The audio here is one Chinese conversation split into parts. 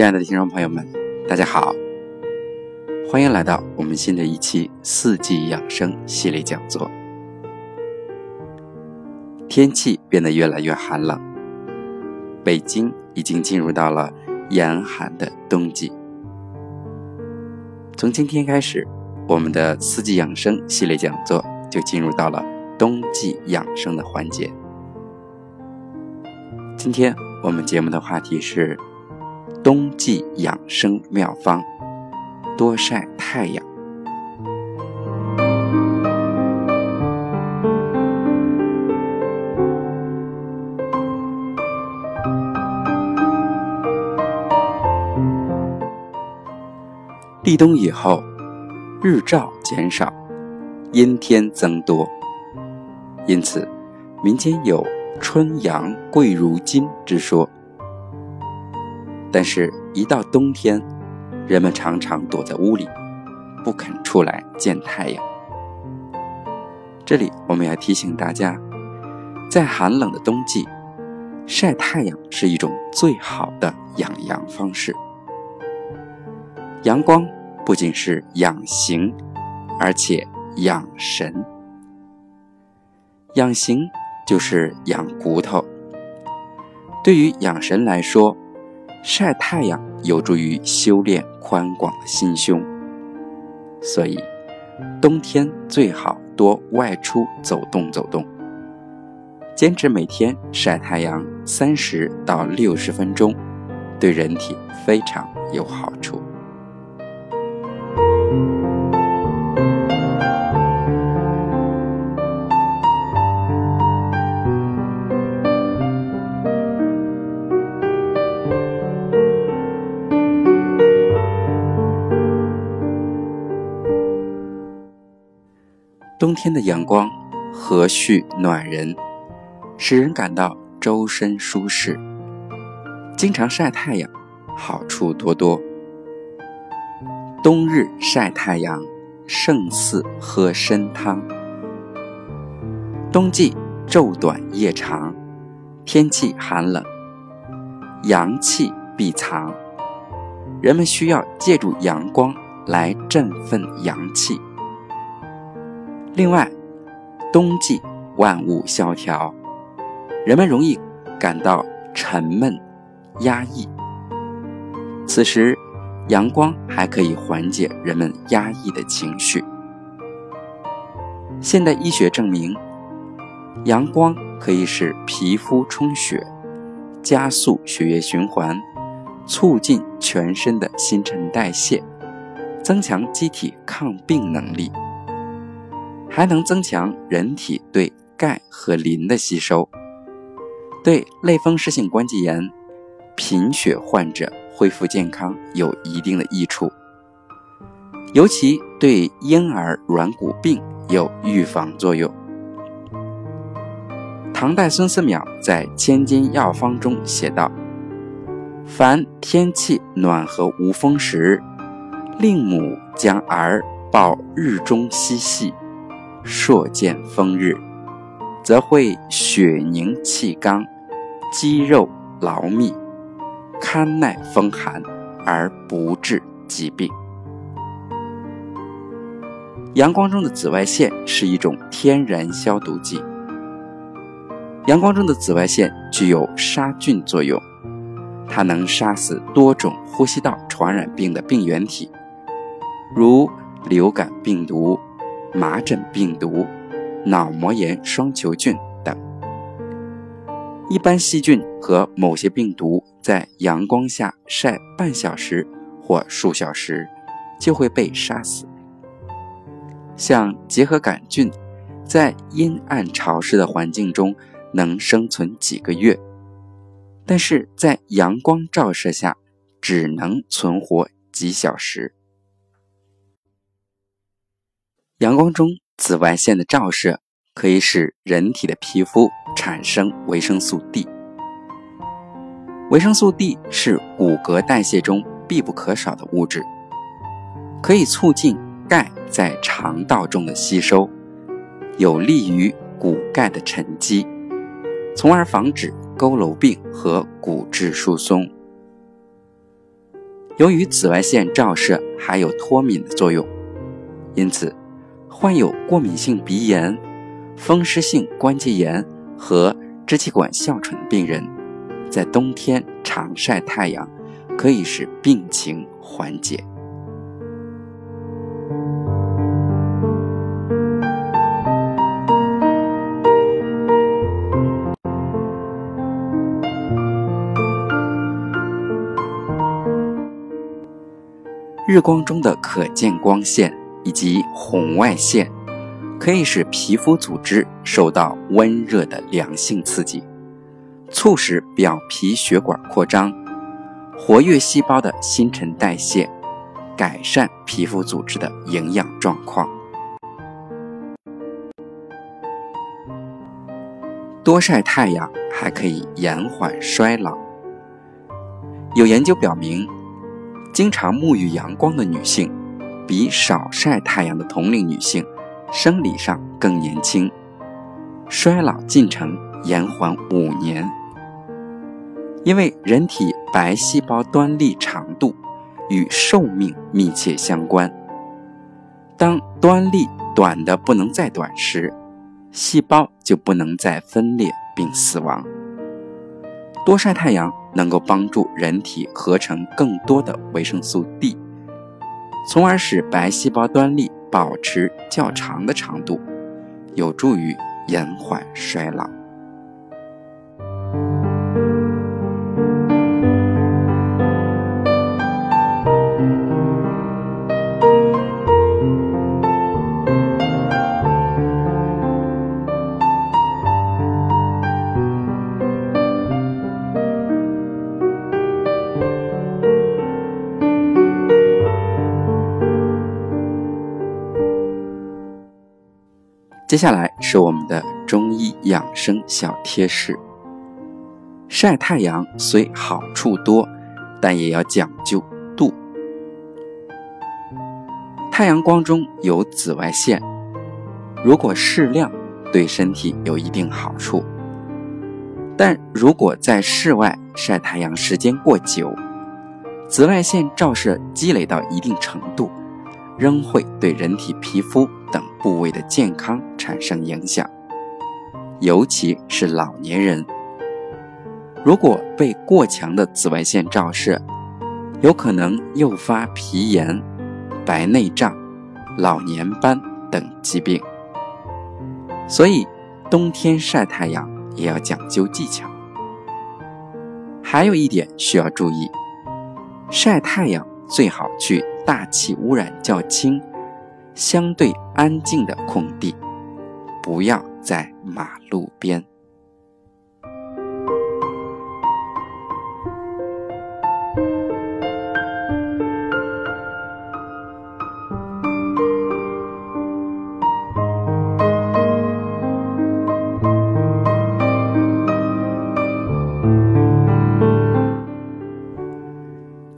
亲爱的听众朋友们，大家好，欢迎来到我们新的一期四季养生系列讲座。天气变得越来越寒冷，北京已经进入到了严寒的冬季。从今天开始，我们的四季养生系列讲座就进入到了冬季养生的环节。今天我们节目的话题是。冬季养生妙方：多晒太阳。立冬以后，日照减少，阴天增多，因此民间有“春阳贵如金”之说。但是，一到冬天，人们常常躲在屋里，不肯出来见太阳。这里我们要提醒大家，在寒冷的冬季，晒太阳是一种最好的养阳方式。阳光不仅是养形，而且养神。养形就是养骨头，对于养神来说。晒太阳有助于修炼宽广的心胸，所以冬天最好多外出走动走动，坚持每天晒太阳三十到六十分钟，对人体非常有好处。冬天的阳光和煦暖人，使人感到周身舒适。经常晒太阳，好处多多。冬日晒太阳，胜似喝参汤。冬季昼短夜长，天气寒冷，阳气必藏，人们需要借助阳光来振奋阳气。另外，冬季万物萧条，人们容易感到沉闷、压抑。此时，阳光还可以缓解人们压抑的情绪。现代医学证明，阳光可以使皮肤充血，加速血液循环，促进全身的新陈代谢，增强机体抗病能力。还能增强人体对钙和磷的吸收，对类风湿性关节炎、贫血患者恢复健康有一定的益处，尤其对婴儿软骨病有预防作用。唐代孙思邈在《千金药方》中写道：“凡天气暖和无风时，令母将儿抱日中嬉戏。”朔见风日，则会血凝气刚，肌肉劳密，堪耐风寒而不致疾病。阳光中的紫外线是一种天然消毒剂。阳光中的紫外线具有杀菌作用，它能杀死多种呼吸道传染病的病原体，如流感病毒。麻疹病毒、脑膜炎双球菌等，一般细菌和某些病毒在阳光下晒半小时或数小时就会被杀死。像结核杆菌，在阴暗潮湿的环境中能生存几个月，但是在阳光照射下只能存活几小时。阳光中紫外线的照射可以使人体的皮肤产生维生素 D。维生素 D 是骨骼代谢中必不可少的物质，可以促进钙在肠道中的吸收，有利于骨钙的沉积，从而防止佝偻病和骨质疏松。由于紫外线照射还有脱敏的作用，因此患有过敏性鼻炎、风湿性关节炎和支气管哮喘的病人，在冬天常晒太阳，可以使病情缓解。日光中的可见光线以及红外线，可以使皮肤组织受到温热的良性刺激，促使表皮血管扩张，活跃细胞的新陈代谢，改善皮肤组织的营养状况。多晒太阳还可以延缓衰老。有研究表明。经常沐浴阳光的女性，比少晒太阳的同龄女性，生理上更年轻，衰老进程延缓五年。因为人体白细胞端粒长度与寿命密切相关，当端粒短的不能再短时，细胞就不能再分裂并死亡。多晒太阳能够帮助人体合成更多的维生素 D，从而使白细胞端粒保持较长的长度，有助于延缓衰老。接下来是我们的中医养生小贴士：晒太阳虽好处多，但也要讲究度。太阳光中有紫外线，如果适量，对身体有一定好处；但如果在室外晒太阳时间过久，紫外线照射积累到一定程度。仍会对人体皮肤等部位的健康产生影响，尤其是老年人。如果被过强的紫外线照射，有可能诱发皮炎、白内障、老年斑等疾病。所以，冬天晒太阳也要讲究技巧。还有一点需要注意，晒太阳最好去。大气污染较轻、相对安静的空地，不要在马路边。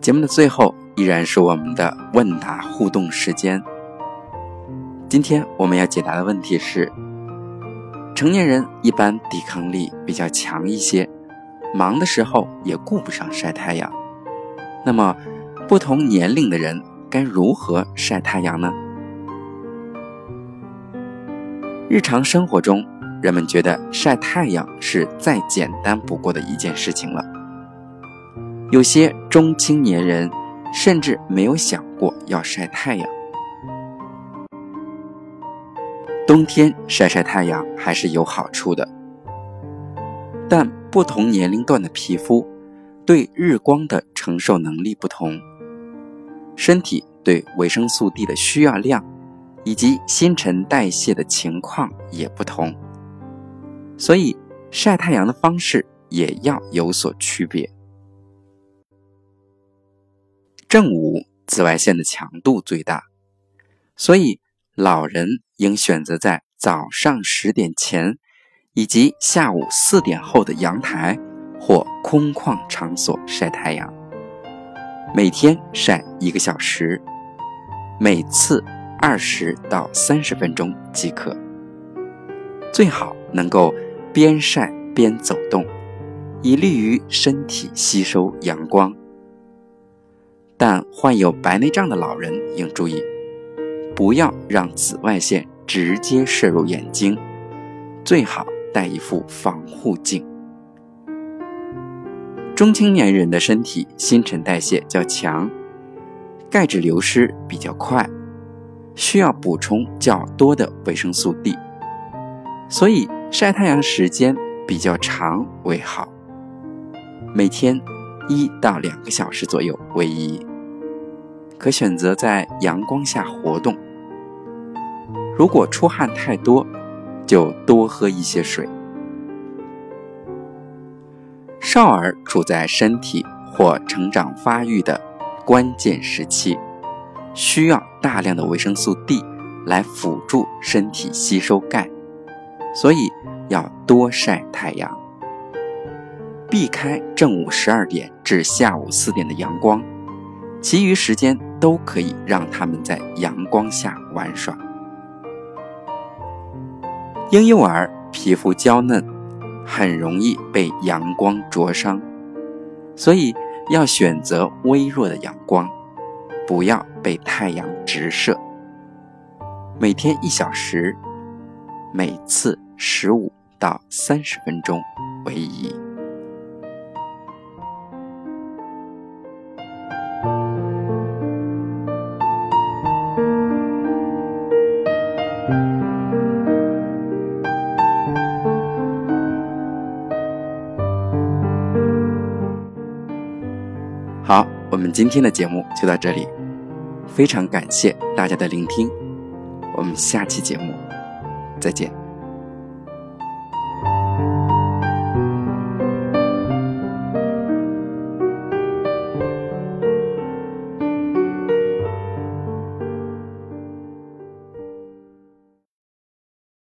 节目的最后。依然是我们的问答互动时间。今天我们要解答的问题是：成年人一般抵抗力比较强一些，忙的时候也顾不上晒太阳。那么，不同年龄的人该如何晒太阳呢？日常生活中，人们觉得晒太阳是再简单不过的一件事情了。有些中青年人。甚至没有想过要晒太阳。冬天晒晒太阳还是有好处的，但不同年龄段的皮肤对日光的承受能力不同，身体对维生素 D 的需要量以及新陈代谢的情况也不同，所以晒太阳的方式也要有所区别。正午紫外线的强度最大，所以老人应选择在早上十点前以及下午四点后的阳台或空旷场所晒太阳。每天晒一个小时，每次二十到三十分钟即可。最好能够边晒边走动，以利于身体吸收阳光。但患有白内障的老人应注意，不要让紫外线直接射入眼睛，最好戴一副防护镜。中青年人的身体新陈代谢较强，钙质流失比较快，需要补充较多的维生素 D，所以晒太阳时间比较长为好。每天一到两个小时左右为宜，可选择在阳光下活动。如果出汗太多，就多喝一些水。少儿处在身体或成长发育的关键时期，需要大量的维生素 D 来辅助身体吸收钙，所以要多晒太阳。避开正午十二点至下午四点的阳光，其余时间都可以让他们在阳光下玩耍。婴幼儿皮肤娇嫩，很容易被阳光灼伤，所以要选择微弱的阳光，不要被太阳直射。每天一小时，每次十五到三十分钟为宜。好，我们今天的节目就到这里，非常感谢大家的聆听，我们下期节目再见。